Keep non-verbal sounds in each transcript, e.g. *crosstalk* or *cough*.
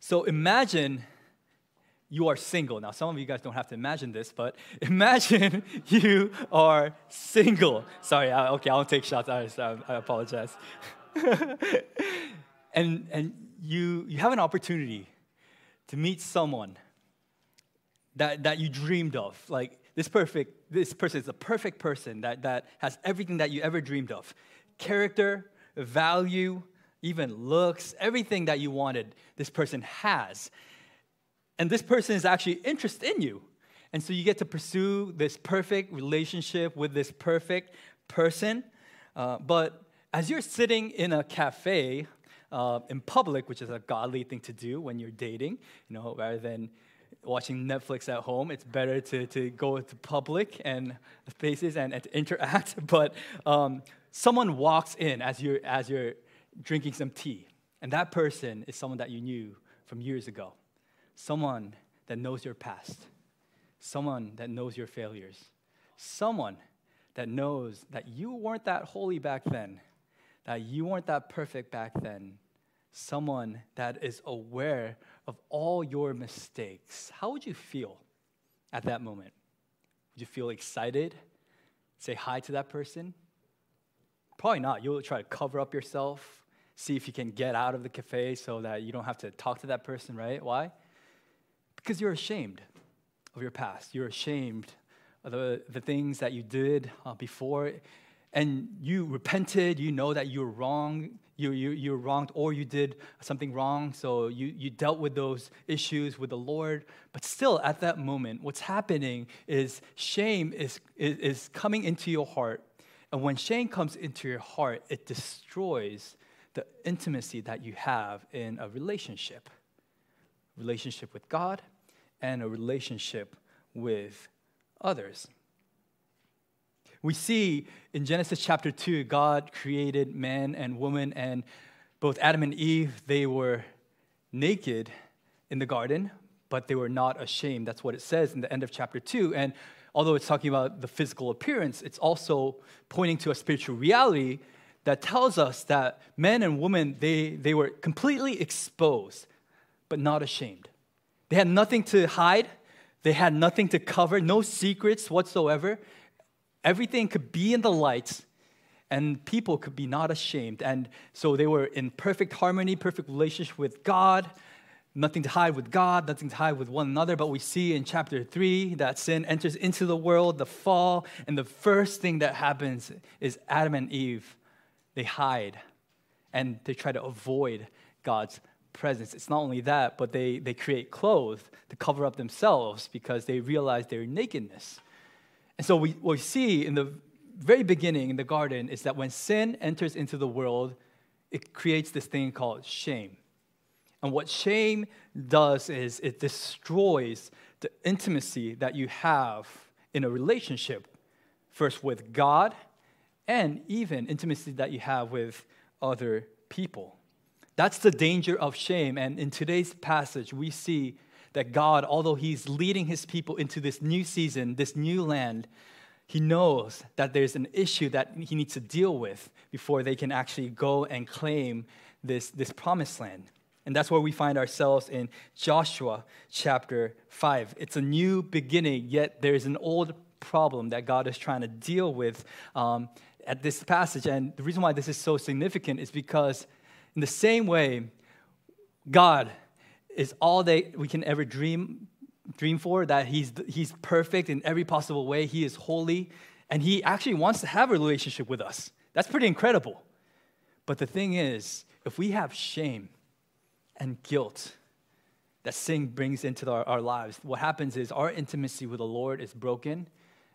So imagine you are single. Now, some of you guys don't have to imagine this, but *laughs* imagine you are single. Sorry, I, okay, I'll take shots. I, I apologize. *laughs* and and you, you have an opportunity to meet someone that, that you dreamed of. Like this perfect, this person is a perfect person that, that has everything that you ever dreamed of. Character, value, even looks, everything that you wanted, this person has. And this person is actually interested in you. And so you get to pursue this perfect relationship with this perfect person. Uh, but as you're sitting in a cafe uh, in public, which is a godly thing to do when you're dating, you know, rather than watching Netflix at home, it's better to, to go to public and spaces and, and to interact. *laughs* But um, someone walks in as you're, as you're drinking some tea, and that person is someone that you knew from years ago, someone that knows your past, someone that knows your failures, someone that knows that you weren't that holy back then, that you weren't that perfect back then, someone that is aware of all your mistakes, how would you feel at that moment? Would you feel excited? Say hi to that person? Probably not. You'll try to cover up yourself, see if you can get out of the cafe so that you don't have to talk to that person, right? Why? Because you're ashamed of your past. You're ashamed of the, the things that you did uh, before and you repented, you know that you're wrong, you, you, you're wronged, or you did something wrong, so you, you dealt with those issues with the Lord. But still, at that moment, what's happening is shame is, is, is coming into your heart. And when shame comes into your heart, it destroys the intimacy that you have in a relationship relationship with God and a relationship with others. We see in Genesis chapter 2, God created man and woman, and both Adam and Eve, they were naked in the garden, but they were not ashamed. That's what it says in the end of chapter 2. And although it's talking about the physical appearance, it's also pointing to a spiritual reality that tells us that men and women, they, they were completely exposed, but not ashamed. They had nothing to hide, they had nothing to cover, no secrets whatsoever. Everything could be in the light, and people could be not ashamed. And so they were in perfect harmony, perfect relationship with God, nothing to hide with God, nothing to hide with one another. But we see in chapter three that sin enters into the world, the fall, and the first thing that happens is Adam and Eve, they hide and they try to avoid God's presence. It's not only that, but they, they create clothes to cover up themselves because they realize their nakedness. And so we, what we see in the very beginning in the garden is that when sin enters into the world, it creates this thing called shame. And what shame does is it destroys the intimacy that you have in a relationship, first with God, and even intimacy that you have with other people. That's the danger of shame. And in today's passage, we see that God, although He's leading His people into this new season, this new land, He knows that there's an issue that He needs to deal with before they can actually go and claim this, this promised land. And that's where we find ourselves in Joshua chapter 5. It's a new beginning, yet there's an old problem that God is trying to deal with um, at this passage. And the reason why this is so significant is because, in the same way, God is all that we can ever dream, dream for, that he's, he's perfect in every possible way. He is holy, and He actually wants to have a relationship with us. That's pretty incredible. But the thing is, if we have shame and guilt that sin brings into our, our lives, what happens is our intimacy with the Lord is broken.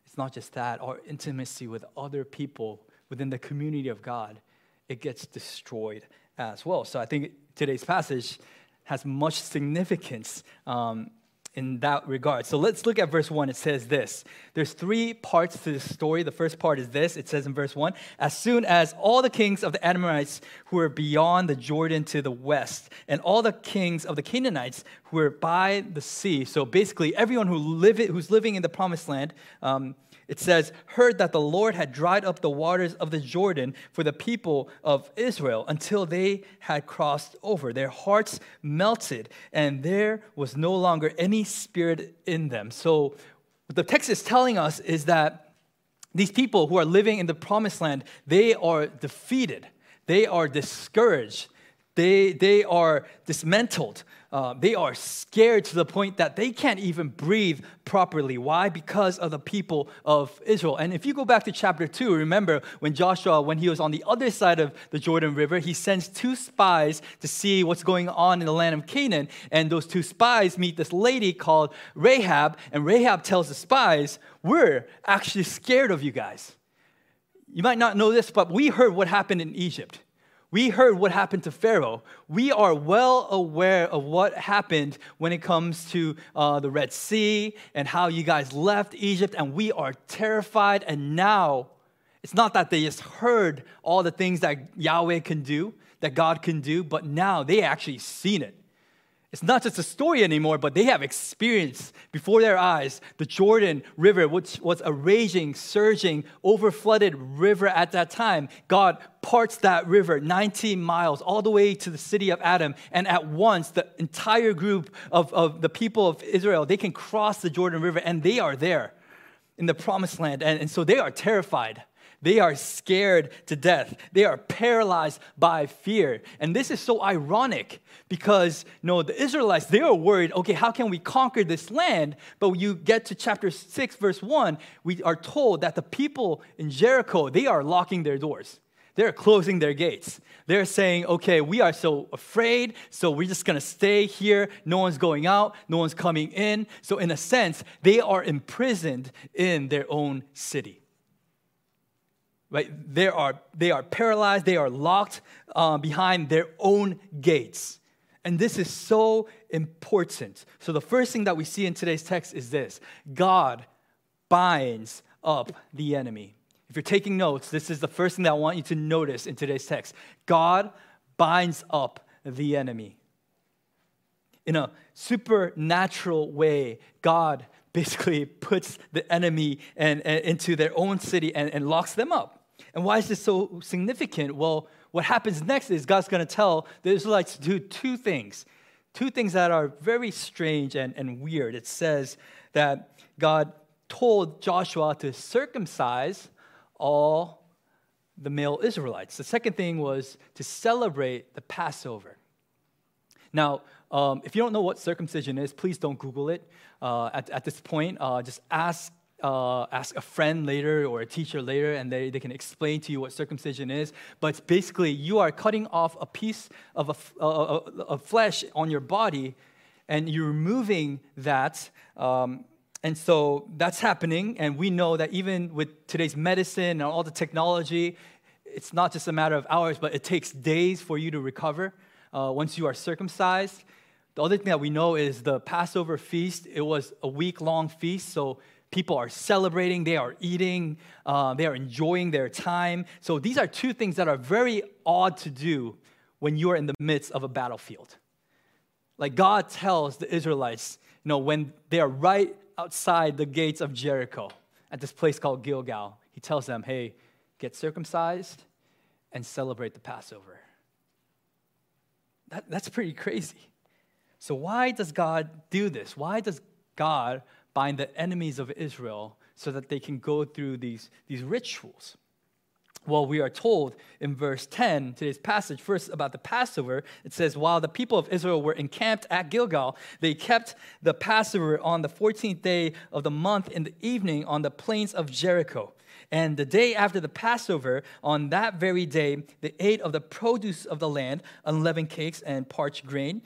It's not just that, our intimacy with other people within the community of God, it gets destroyed as well. So I think today's passage has much significance um, in that regard. So let's look at verse 1. It says this There's three parts to this story. The first part is this it says in verse 1 As soon as all the kings of the Amorites who were beyond the Jordan to the west, and all the kings of the Canaanites who were by the sea, so basically everyone who live, who's living in the promised land, um, it says, heard that the Lord had dried up the waters of the Jordan for the people of Israel until they had crossed over. Their hearts melted, and there was no longer any spirit in them. So, what the text is telling us is that these people who are living in the promised land, they are defeated, they are discouraged, they, they are dismantled. Uh, they are scared to the point that they can't even breathe properly. Why? Because of the people of Israel. And if you go back to chapter 2, remember when Joshua, when he was on the other side of the Jordan River, he sends two spies to see what's going on in the land of Canaan. And those two spies meet this lady called Rahab. And Rahab tells the spies, We're actually scared of you guys. You might not know this, but we heard what happened in Egypt. We heard what happened to Pharaoh. We are well aware of what happened when it comes to uh, the Red Sea and how you guys left Egypt, and we are terrified. And now, it's not that they just heard all the things that Yahweh can do, that God can do, but now they actually seen it. It's not just a story anymore, but they have experienced before their eyes the Jordan River, which was a raging, surging, overflooded river at that time. God parts that river 19 miles all the way to the city of Adam. And at once, the entire group of, of the people of Israel, they can cross the Jordan River and they are there in the promised land. And, and so they are terrified. They are scared to death. They are paralyzed by fear. And this is so ironic because you know, the Israelites, they are worried, okay, how can we conquer this land? But when you get to chapter 6, verse 1, we are told that the people in Jericho, they are locking their doors. They're closing their gates. They're saying, okay, we are so afraid, so we're just gonna stay here. No one's going out, no one's coming in. So, in a sense, they are imprisoned in their own city right? They are, they are paralyzed, they are locked uh, behind their own gates. And this is so important. So, the first thing that we see in today's text is this God binds up the enemy. If you're taking notes, this is the first thing that I want you to notice in today's text. God binds up the enemy. In a supernatural way, God basically *laughs* puts the enemy and, and into their own city and, and locks them up. And why is this so significant? Well, what happens next is God's going to tell the Israelites to do two things. Two things that are very strange and, and weird. It says that God told Joshua to circumcise all the male Israelites. The second thing was to celebrate the Passover. Now, um, if you don't know what circumcision is, please don't Google it uh, at, at this point. Uh, just ask uh, ask a friend later or a teacher later, and they, they can explain to you what circumcision is. But basically, you are cutting off a piece of, a, flesh on your body, and you're removing that. Um, and so that's happening, and we know that even with today's medicine and all the technology, it's not just a matter of hours, but it takes days for you to recover uh, once you are circumcised. The other thing that we know is the Passover feast, it was a week long feast, so People are celebrating, they are eating, uh, they are enjoying their time. So these are two things that are very odd to do when you are in the midst of a battlefield. Like God tells the Israelites, you know, when they are right outside the gates of Jericho at this place called Gilgal, He tells them, hey, get circumcised and celebrate the Passover. That, that's pretty crazy. So, why does God do this? Why does God bind the enemies of Israel so that they can go through these, these rituals. Well, we are told in verse 10, today's passage, first about the Passover, it says, While the people of Israel were encamped at Gilgal, they kept the Passover on the 14th day of the month in the evening on the plains of Jericho. And the day after the Passover, on that very day, they ate of the produce of the land, unleavened cakes and parched grain,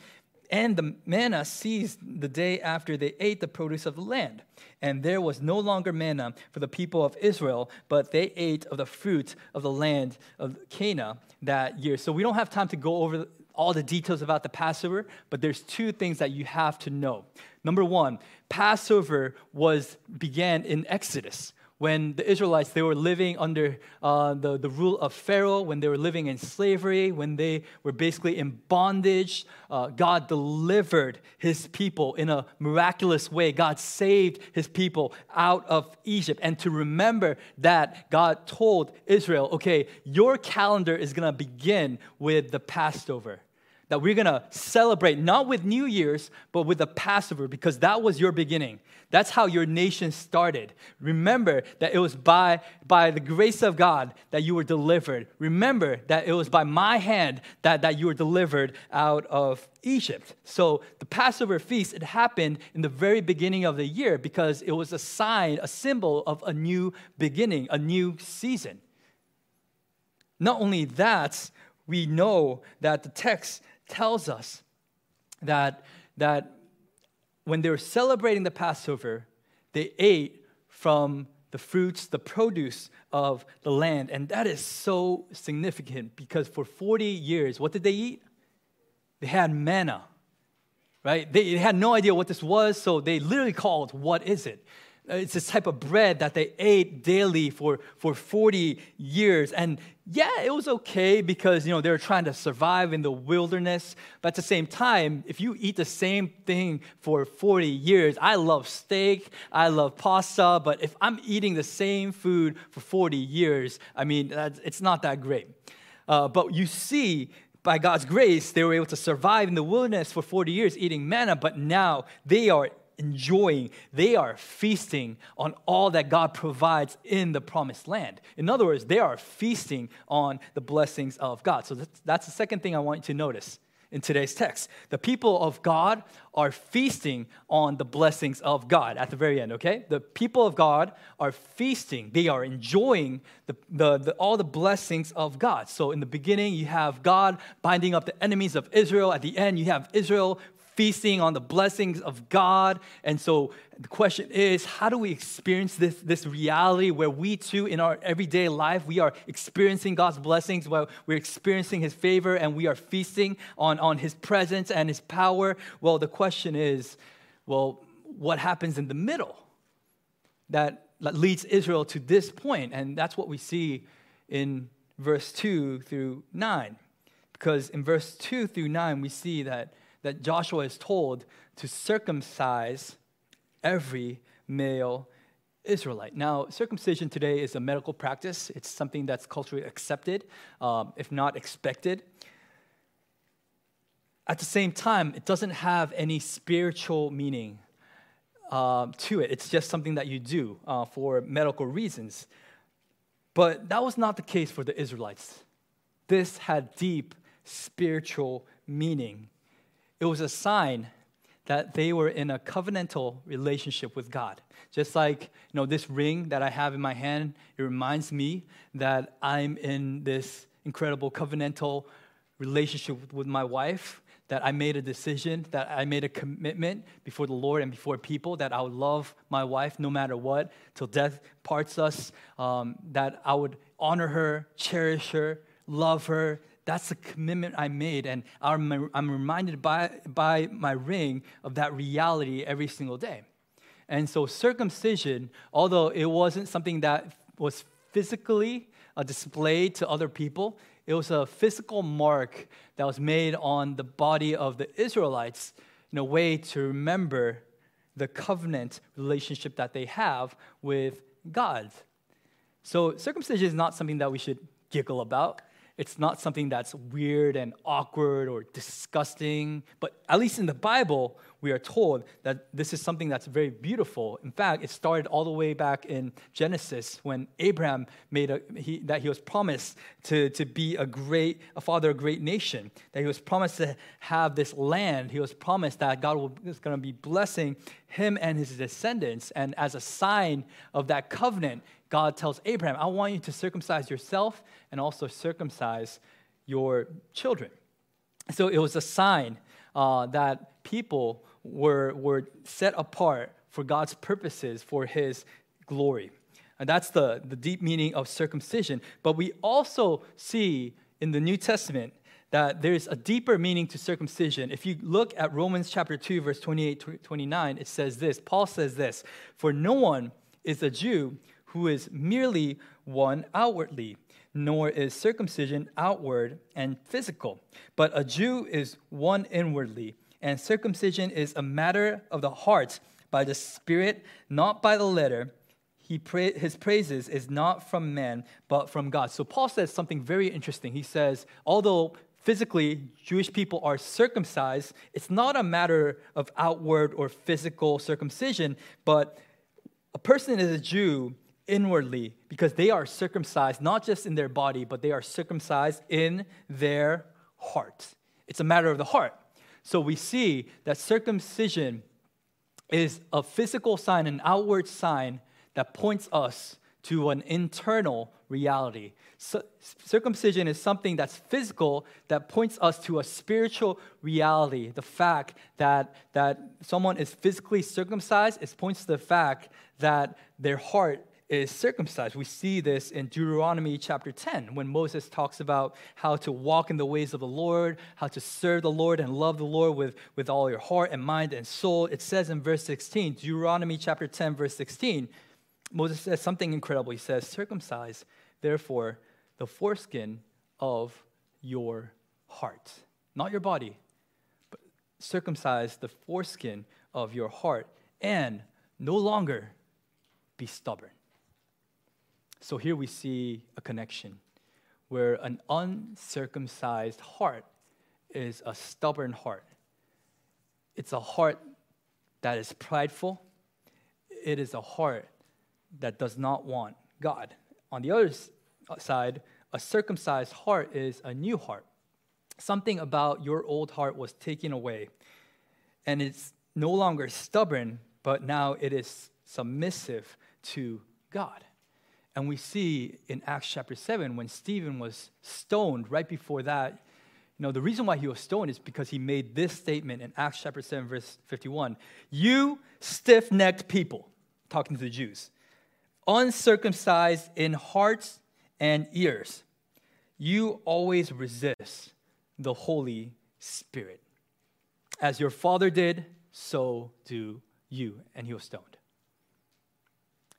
and the manna ceased the day after they ate the produce of the land. And there was no longer manna for the people of Israel, but they ate of the fruit of the land of Canaan that year. So we don't have time to go over all the details about the Passover, but there's two things that you have to know. Number one, Passover was began in Exodus when the Israelites they were living under uh, the, the rule of Pharaoh, when they were living in slavery, when they were basically in bondage, uh, God delivered his people in a miraculous way. God saved his people out of Egypt. And to remember that, God told Israel, okay, your calendar is going to begin with the Passover that we're gonna celebrate not with New Year's, but with the Passover, because that was your beginning. That's how your nation started. Remember that it was by, by the grace of God that you were delivered. Remember that it was by my hand that, that you were delivered out of Egypt. So the Passover feast, it happened in the very beginning of the year because it was a sign, a symbol of a new beginning, a new season. Not only that, we know that the text tells us that, that when they were celebrating the Passover, they ate from the fruits, the produce of the land. And that is so significant because for 40 years, what did they eat? They had manna, right? They had no idea what this was, so they literally called, What is it? Uh, it's this type of bread that they ate daily for, for 40 years. And yeah, it was okay because, you know, they were trying to survive in the wilderness. But at the same time, if you eat the same thing for 40 years, I love steak, I love pasta, but if I'm eating the same food for 40 years, I mean, it's not that great. Uh, but you see, by God's grace, they were able to survive in the wilderness for 40 years eating manna, but now they are enjoying, they are feasting on all that God provides in the promised land. In other words, they are feasting on the blessings of God. So that's, the second thing I want you to notice in today's text. The people of God are feasting on the blessings of God at the very end, okay? The people of God are feasting, they are enjoying the, the, the, all the blessings of God. So in the beginning, you have God binding up the enemies of Israel. At the end, you have Israel feasting on the blessings of God. And so the question is, how do we experience this, this reality where we too, in our everyday life, we are experiencing God's blessings, where we're experiencing His favor and we are feasting on, on His presence and His power? Well, the question is, well, what happens in the middle that, that leads Israel to this point? And that's what we see in verse 2 through 9. Because in verse 2 through 9, we see that that Joshua is told to circumcise every male Israelite. Now, circumcision today is a medical practice, it's something that's culturally accepted, um, if not expected. At the same time, it doesn't have any spiritual meaning uh, to it. It's just something that you do uh, for medical reasons. But that was not the case for the Israelites. This had deep spiritual meaning it was a sign that they were in a covenantal relationship with God. Just like, you know, this ring that I have in my hand, it reminds me that I'm in this incredible covenantal relationship with my wife, that I made a decision, that I made a commitment before the Lord and before people that I would love my wife no matter what, till death parts us, um, that I would honor her, cherish her, love her, that's the commitment I made. And I'm, reminded by, by my ring of that reality every single day. And so, circumcision, although it wasn't something that was physically uh, displayed to other people, it was a physical mark that was made on the body of the Israelites in a way to remember the covenant relationship that they have with God. So, circumcision is not something that we should giggle about. It's not something that's weird and awkward or disgusting, but at least in the Bible, we are told that this is something that's very beautiful. In fact, it started all the way back in Genesis when Abraham made a, he, that he was promised to, to be a great, a father a great nation, that he was promised to have this land. He was promised that God was going to be blessing him and his descendants. And as a sign of that covenant, God tells Abraham, I want you to circumcise yourself and also circumcise your children. So it was a sign uh, that people were, were set apart for God's purposes, for his glory. And that's the, the deep meaning of circumcision. But we also see in the New Testament that there's a deeper meaning to circumcision. If you look at Romans chapter 2, verse 28 29, it says this Paul says this For no one is a Jew who is merely one outwardly, nor is circumcision outward and physical, but a Jew is one inwardly, and circumcision is a matter of the heart by the Spirit, not by the letter. He pra- his praises is not from man, but from God. So Paul says something very interesting. He says, although physically Jewish people are circumcised, it's not a matter of outward or physical circumcision, but a person is a Jew inwardly because they are circumcised not just in their body, but they are circumcised in their heart. It's a matter of the heart. So we see that circumcision is a physical sign, an outward sign that points us to an internal reality. So, circumcision is something that's physical that points us to a spiritual reality. The fact that, that someone is physically circumcised, it points to the fact that their heart is circumcised. We see this in Deuteronomy chapter 10 when Moses talks about how to walk in the ways of the Lord, how to serve the Lord and love the Lord with, with all your heart and mind and soul. It says in verse 16, Deuteronomy chapter 10, verse 16, Moses says something incredible. He says, Circumcise, therefore, the foreskin of your heart. Not your body, but circumcise the foreskin of your heart and no longer be stubborn. So here we see a connection where an uncircumcised heart is a stubborn heart. It's a heart that is prideful. It is a heart that does not want God. On the other uh, side, a circumcised heart is a new heart. Something about your old heart was taken away, and it's no longer stubborn, but now it is submissive to God. And we see in Acts chapter 7 when Stephen was stoned, right before that, you know, the reason why he was stoned is because he made this statement in Acts chapter 7, verse 51 You stiff necked people, talking to the Jews, uncircumcised in hearts and ears, you always resist the Holy Spirit. As your father did, so do you. And he was stoned.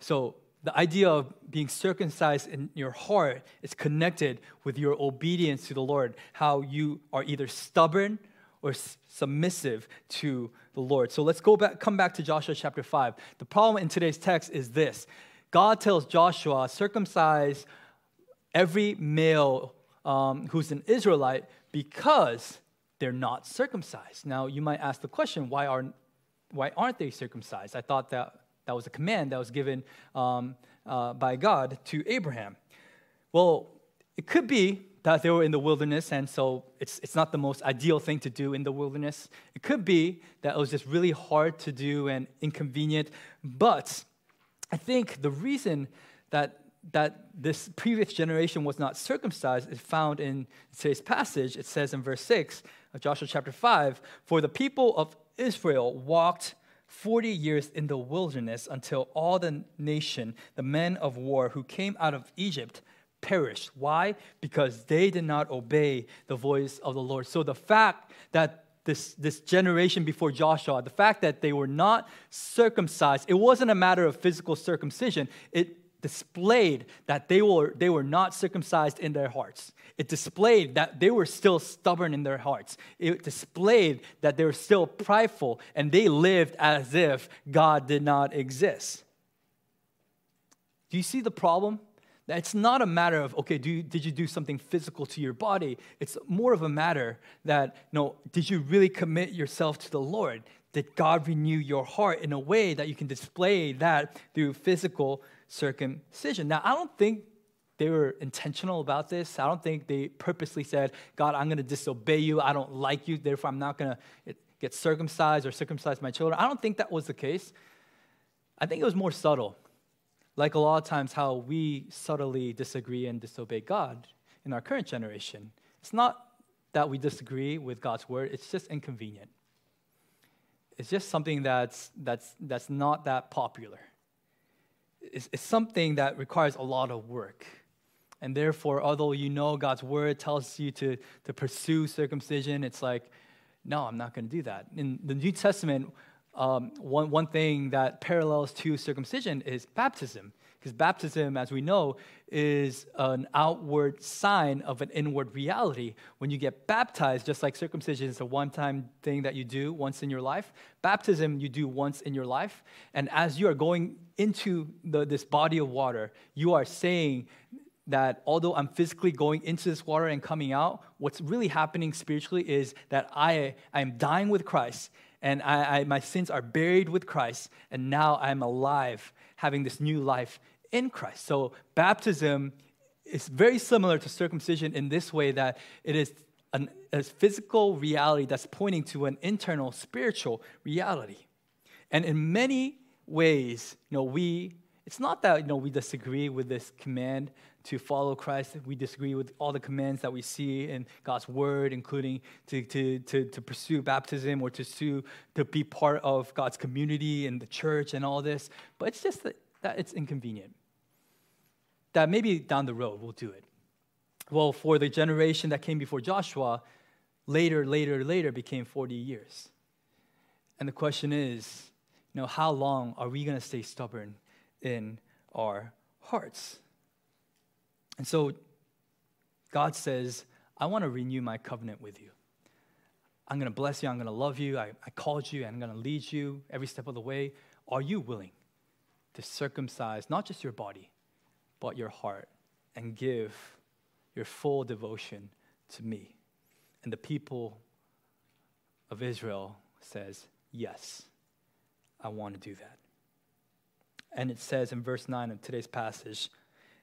So the idea of being circumcised in your heart is connected with your obedience to the Lord, how you are either stubborn or submissive to the Lord. So let's go back, come back to Joshua chapter 5. The problem in today's text is this God tells Joshua, circumcise every male um, who's an Israelite because they're not circumcised. Now, you might ask the question, why, are, why aren't they circumcised? I thought that that was a command that was given um, uh, by God to Abraham. Well, it could be that they were in the wilderness, and so it's, it's not the most ideal thing to do in the wilderness. It could be that it was just really hard to do and inconvenient. But I think the reason that, that this previous generation was not circumcised is found in today's passage. It says in verse 6 of Joshua chapter 5 For the people of Israel walked 40 years in the wilderness until all the nation, the men of war who came out of Egypt, perished. Why? Because they did not obey the voice of the Lord. So the fact that this, this generation before Joshua, the fact that they were not circumcised, it wasn't a matter of physical circumcision. It displayed that they were, they were not circumcised in their hearts. It displayed that they were still stubborn in their hearts. It displayed that they were still prideful and they lived as if God did not exist. Do you see the problem? That it's not a matter of, okay, do did you do something physical to your body? It's more of a matter that, no, did you really commit yourself to the Lord? Did God renew your heart in a way that you can display that through physical circumcision. Now, I don't think they were intentional about this. I don't think they purposely said, God, I'm going to disobey you. I don't like you. Therefore, I'm not going to get circumcised or circumcise my children. I don't think that was the case. I think it was more subtle. Like a lot of times, how we subtly disagree and disobey God in our current generation. It's not that we disagree with God's word, it's just inconvenient. It's just something that's, that's, that's not that popular is, is something that requires a lot of work. And therefore, although you know God's word tells you to, to pursue circumcision, it's like, no, I'm not going to do that. In the New Testament, um, one, one thing that parallels to circumcision is baptism. Because baptism, as we know, is an outward sign of an inward reality. When you get baptized, just like circumcision is a one time thing that you do once in your life, baptism you do once in your life. And as you are going into the, this body of water, you are saying that although I'm physically going into this water and coming out, what's really happening spiritually is that I, am dying with Christ and I, I, my sins are buried with Christ, and now I'm alive, having this new life in Christ. So baptism is very similar to circumcision in this way that it is an, a physical reality that's pointing to an internal spiritual reality. And in many ways, you know, we it's not that you know we disagree with this command to follow Christ. We disagree with all the commands that we see in God's word, including to, to, to, to pursue baptism or to, sue, to be part of God's community and the church and all this. But it's just that, that it's inconvenient that maybe down the road we'll do it. Well, for the generation that came before Joshua, later, later, later became 40 years. And the question is, you know, how long are we going to stay stubborn in our hearts? And so God says, I want to renew my covenant with you. I'm going to bless you. I'm going to love you. I, I called you. And I'm going to lead you every step of the way. Are you willing to circumcise not just your body, but your heart and give your full devotion to me. And the people of Israel says, Yes, I want to do that. And it says in verse 9 of today's passage,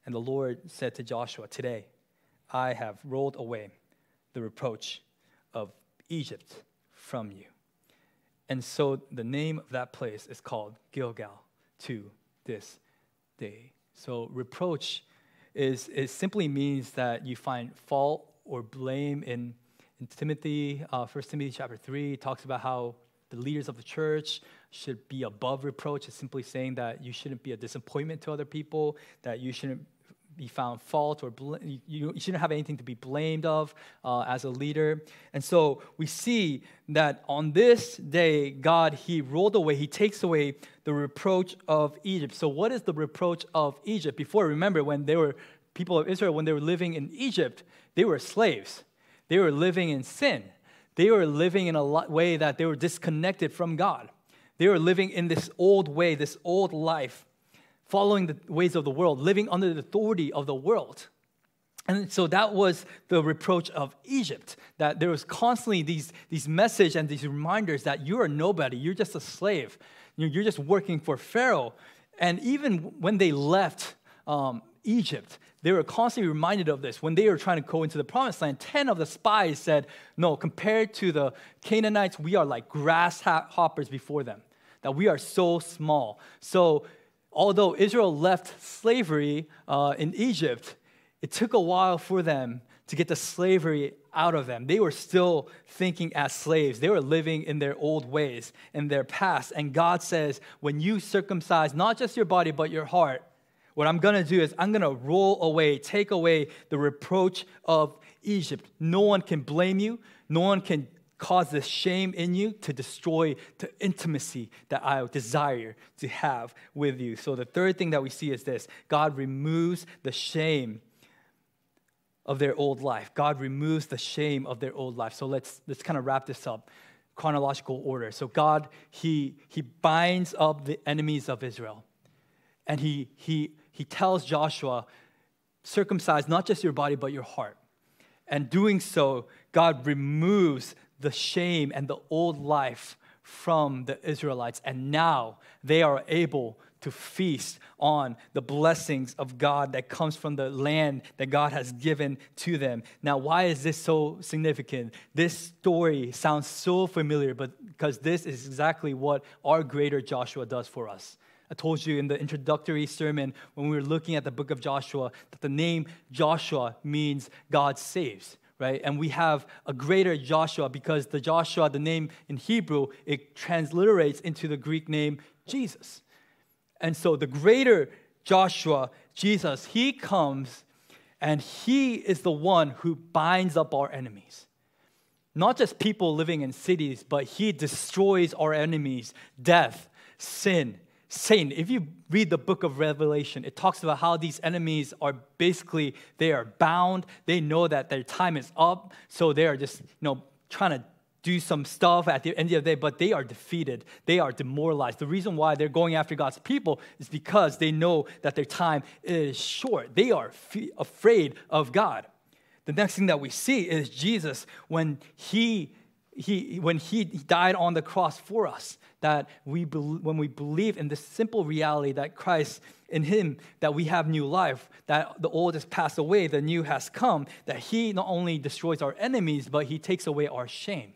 and the Lord said to Joshua, Today I have rolled away the reproach of Egypt from you. And so the name of that place is called Gilgal to this day. So reproach is it simply means that you find fault or blame in, in Timothy, uh, 1 Timothy chapter 3 talks about how the leaders of the church should be above reproach. It's simply saying that you shouldn't be a disappointment to other people, that you shouldn't be found fault or bl- you, you, shouldn't have anything to be blamed of uh, as a leader. And so we see that on this day, God, He rolled away, He takes away the reproach of Egypt. So, what is the reproach of Egypt? Before, remember, when they were people of Israel, when they were living in Egypt, they were slaves, they were living in sin, they were living in a way that they were disconnected from God. They were living in this old way, this old life following the ways of the world, living under the authority of the world. And so that was the reproach of Egypt, that there was constantly these, these messages and these reminders that you're nobody, you're just a slave, you're just working for Pharaoh. And even when they left um, Egypt, they were constantly reminded of this. When they were trying to go into the promised land, 10 of the spies said, No, compared to the Canaanites, we are like grasshoppers before them, that we are so small. So although Israel left slavery uh, in Egypt, it took a while for them to get the slavery out of them. They were still thinking as slaves. They were living in their old ways, in their past. And God says, when you circumcise not just your body, but your heart, what I'm gonna do is I'm gonna roll away, take away the reproach of Egypt. No one can blame you, no one can cause this shame in you to destroy the intimacy that I desire to have with you. So, the third thing that we see is this God removes the shame of their old life. God removes the shame of their old life. So, let's, let's kind of wrap this up chronological order. So, God, He, he binds up the enemies of Israel. And he, he, he tells Joshua, circumcise not just your body, but your heart. And doing so, God removes the shame and the old life from the Israelites, and now they are able to feast on the blessings of God that comes from the land that God has given to them. Now, why is this so significant? This story sounds so familiar, but because this is exactly what our greater Joshua does for us. I told you in the introductory sermon when we were looking at the book of Joshua that the name Joshua means God saves right? And we have a greater Joshua because the Joshua, the name in Hebrew, it transliterates into the Greek name Jesus. And so the greater Joshua, Jesus, he comes and he is the one who binds up our enemies. not just people living in cities, but he destroys our enemies, death, sin, Satan. If you read the book of Revelation, it talks about how these enemies are basically they are bound. They know that their time is up, so they are just you know trying to do some stuff at the end of the day, but they are defeated. They are demoralized. The reason why they're going after God's people is because they know that their time is short. They are f- afraid of God. The next thing that we see is Jesus when he, he, when he died on the cross for us, that we be, when we believe in this simple reality that Christ in him that we have new life, that the old has passed away, the new has come, that he not only destroys our enemies, but he takes away our shame.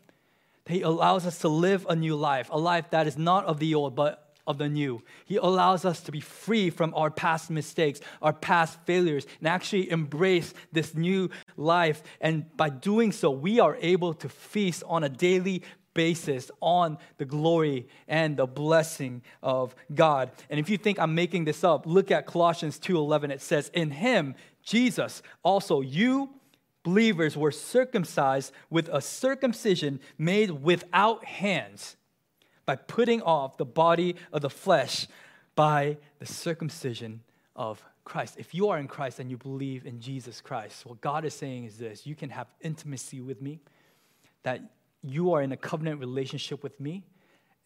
He allows us to live a new life, a life that is not of the old, but of the new. He allows us to be free from our past mistakes, our past failures, and actually embrace this new life. And by doing so, we are able to feast on a daily basis on the glory and the blessing of God. And if you think I'm making this up, look at Colossians 2:11. It says, "In him, Jesus, also you believers were circumcised with a circumcision made without hands by putting off the body of the flesh by the circumcision of Christ. If you are in Christ and you believe in Jesus Christ, what God is saying is this you can have intimacy with me, that you are in a covenant relationship with me,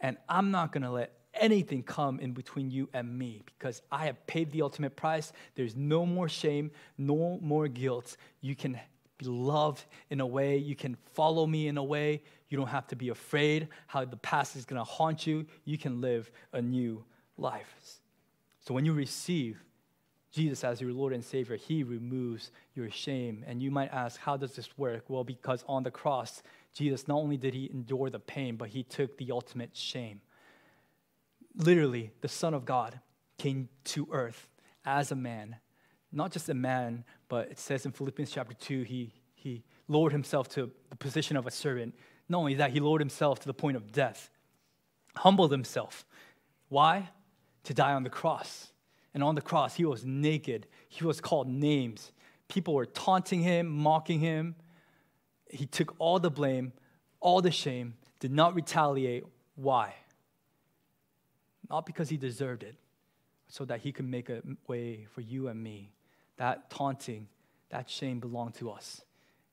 and I'm not gonna let anything come in between you and me because I have paid the ultimate price. There's no more shame, no more guilt. You can be loved in a way. You can follow me in a way. You don't have to be afraid how the past is going to haunt you. You can live a new life. So when you receive Jesus as your Lord and Savior, He removes your shame. And you might ask, how does this work? Well, because on the cross, Jesus not only did He endure the pain, but He took the ultimate shame. Literally, the Son of God came to earth as a man not just a man, but it says in Philippians chapter 2, he, he lowered himself to the position of a servant. Not only that, he lowered himself to the point of death, humbled himself. Why? To die on the cross. And on the cross, he was naked. He was called names. People were taunting him, mocking him. He took all the blame, all the shame, did not retaliate. Why? Not because he deserved it, so that he could make a way for you and me that taunting, that shame belonged to us.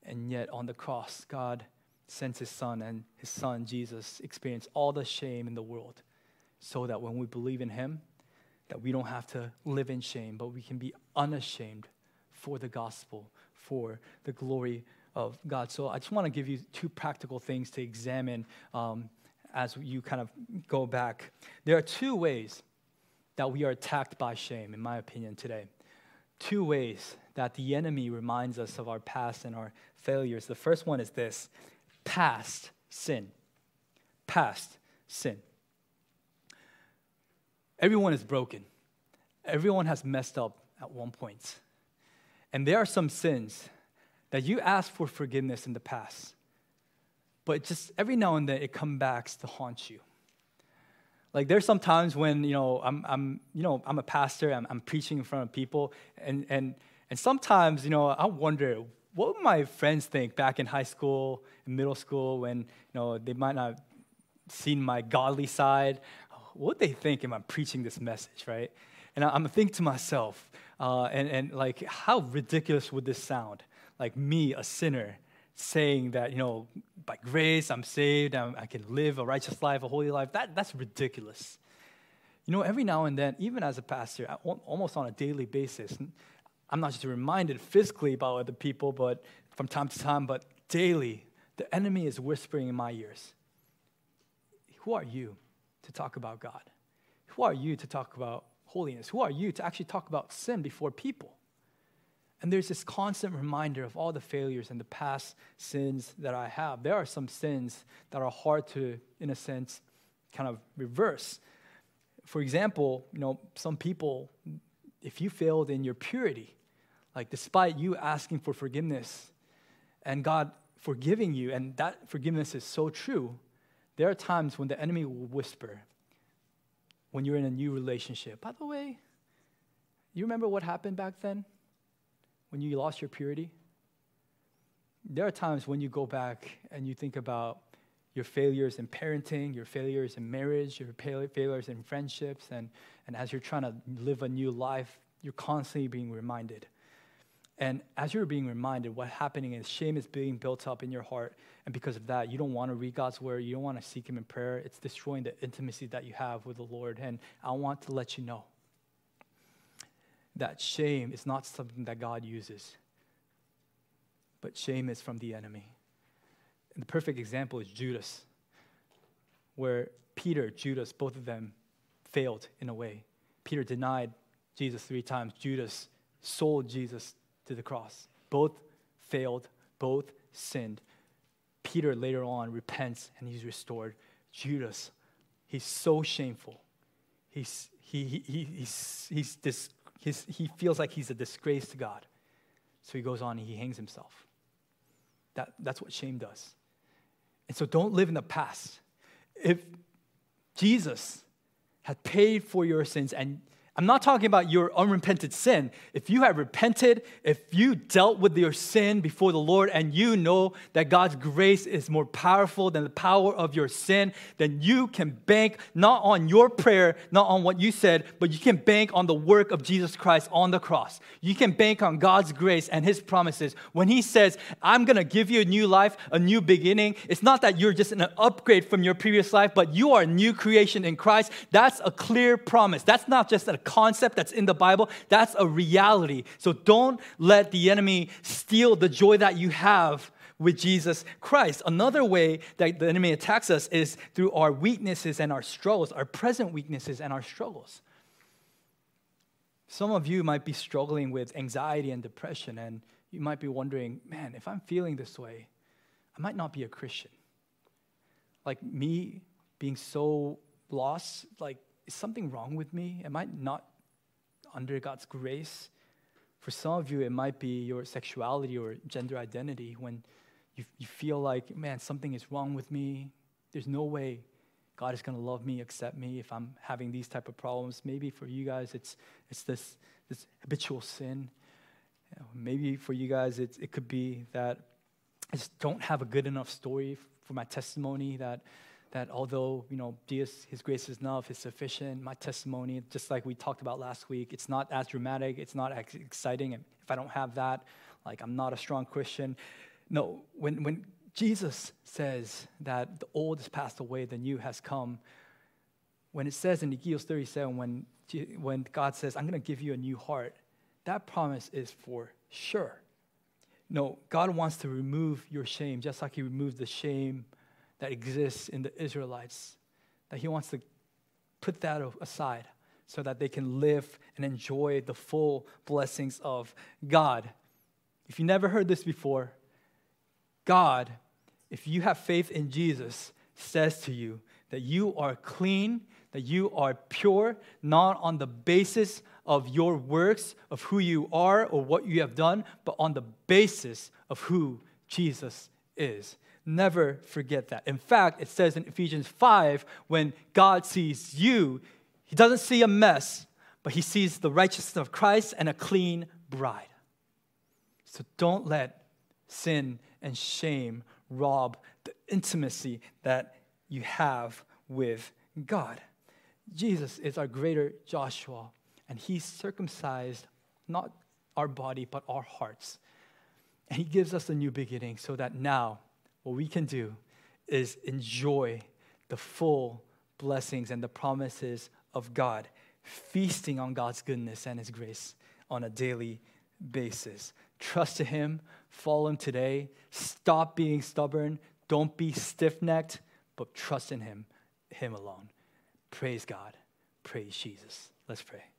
And yet on the cross, God sent his son, and his son, Jesus, experienced all the shame in the world so that when we believe in him, that we don't have to live in shame, but we can be unashamed for the gospel, for the glory of God. So I just want to give you two practical things to examine um, as you kind of go back. There are two ways that we are attacked by shame, in my opinion, today two ways that the enemy reminds us of our past and our failures. The first one is this past sin. Past sin. Everyone is broken, everyone has messed up at one point. And there are some sins that you asked for forgiveness in the past, but just every now and then it comes back to haunt you. Like there's some times when, you know, I'm, I'm you know, I'm a pastor, I'm, I'm preaching in front of people, and, and, and sometimes, you know, I wonder, what would my friends think back in high school, middle school, when, you know, they might not have seen my godly side? What would they think if I'm preaching this message, right? And I'm thinking to myself, uh, and, and like, how ridiculous would this sound? Like me, a sinner, saying that, you know, by grace I'm saved, I'm, i can live a righteous life, a holy life, that, that's ridiculous. You know, every now and then, even as a pastor, almost on a daily basis, I'm not just reminded physically about other people, but from time to time, but daily, the enemy is whispering in my ears. Who are you to talk about God? Who are you to talk about holiness? Who are you to actually talk about sin before people? And there's this constant reminder of all the failures and the past sins that I have. There are some sins that are hard to, in a sense, kind of reverse. For example, you know, some people, if you failed in your purity, like despite you asking for forgiveness and God forgiving you, and that forgiveness is so true, there are times when the enemy will whisper when you're in a new relationship. By the way, you remember what happened back then? when you lost your purity? there are times when you go back and you think about your failures in parenting, your failures in marriage, your failures in friendships, and, and as you're trying to live a new life, you're constantly being reminded. And as you're being reminded, what's happening is shame is being built up in your heart. And because of that, you don't want to read God's word. You don't want to seek Him in prayer. It's destroying the intimacy that you have with the Lord. And I want to let you know that shame is not something that God uses, but shame is from the enemy. And the perfect example is Judas, where Peter, Judas, both of them failed in a way. Peter denied Jesus three times, Judas sold Jesus to the cross. Both failed, both sinned. Peter later on repents and he's restored. Judas, he's so shameful. He's, he, he, he's, he's, dis, he feels like he's a disgrace to God. So he goes on and he hangs himself. That, that's what shame does. And so don't live in the past. If Jesus had paid for your sins and I'm not talking about your unrepented sin. If you have repented, if you dealt with your sin before the Lord and you know that God's grace is more powerful than the power of your sin, then you can bank not on your prayer, not on what you said, but you can bank on the work of Jesus Christ on the cross. You can bank on God's grace and His promises. When He says, I'm going to give you a new life, a new beginning, it's not that you're just an upgrade from your previous life, but you are a new creation in Christ. That's a clear promise. That's not just a concept that's in the Bible, that's a reality. So don't let the enemy steal the joy that you have with Jesus Christ. Another way that the enemy attacks us is through our weaknesses and our struggles, our present weaknesses and our struggles. Some of you might be struggling with anxiety and depression, and you might be wondering, man, if I'm feeling this way, I might not be a Christian. Like me being so lost, like is something wrong with me? Am I not under God's grace? For some of you, it might be your sexuality or gender identity when you, you feel like, man, something is wrong with me. There's no way God is going to love me, accept me if I'm having these type of problems. Maybe for you guys, it's, it's this, this habitual sin. Maybe for you guys, it's, it could be that I just don't have a good enough story for my testimony that that although, you know, His grace is enough, is sufficient, my testimony, just like we talked about last week, it's not as dramatic, it's not as exciting. And if I don't have that, like I'm not a strong Christian. No, when, when Jesus says that the old has passed away, the new has come, when it says in Ezekiel 37, when, when God says, I'm going to give you a new heart, that promise is for sure. No, God wants to remove your shame, just like He removed the shame that exists in the Israelites, that he wants to put that aside so that they can live and enjoy the full blessings of God. If you never heard this before, God, if you have faith in Jesus, says to you that you are clean, that you are pure, not on the basis of your works, of who you are or what you have done, but on the basis of who Jesus is. Never forget that. In fact, it says in Ephesians 5 when God sees you, he doesn't see a mess, but he sees the righteousness of Christ and a clean bride. So don't let sin and shame rob the intimacy that you have with God. Jesus is our greater Joshua, and he circumcised not our body, but our hearts. And he gives us a new beginning so that now what we can do is enjoy the full blessings and the promises of God, feasting on God's goodness and His grace on a daily basis. Trust in Him, follow Him today. Stop being stubborn. Don't be stiff necked, but trust in Him, Him alone. Praise God. Praise Jesus. Let's pray.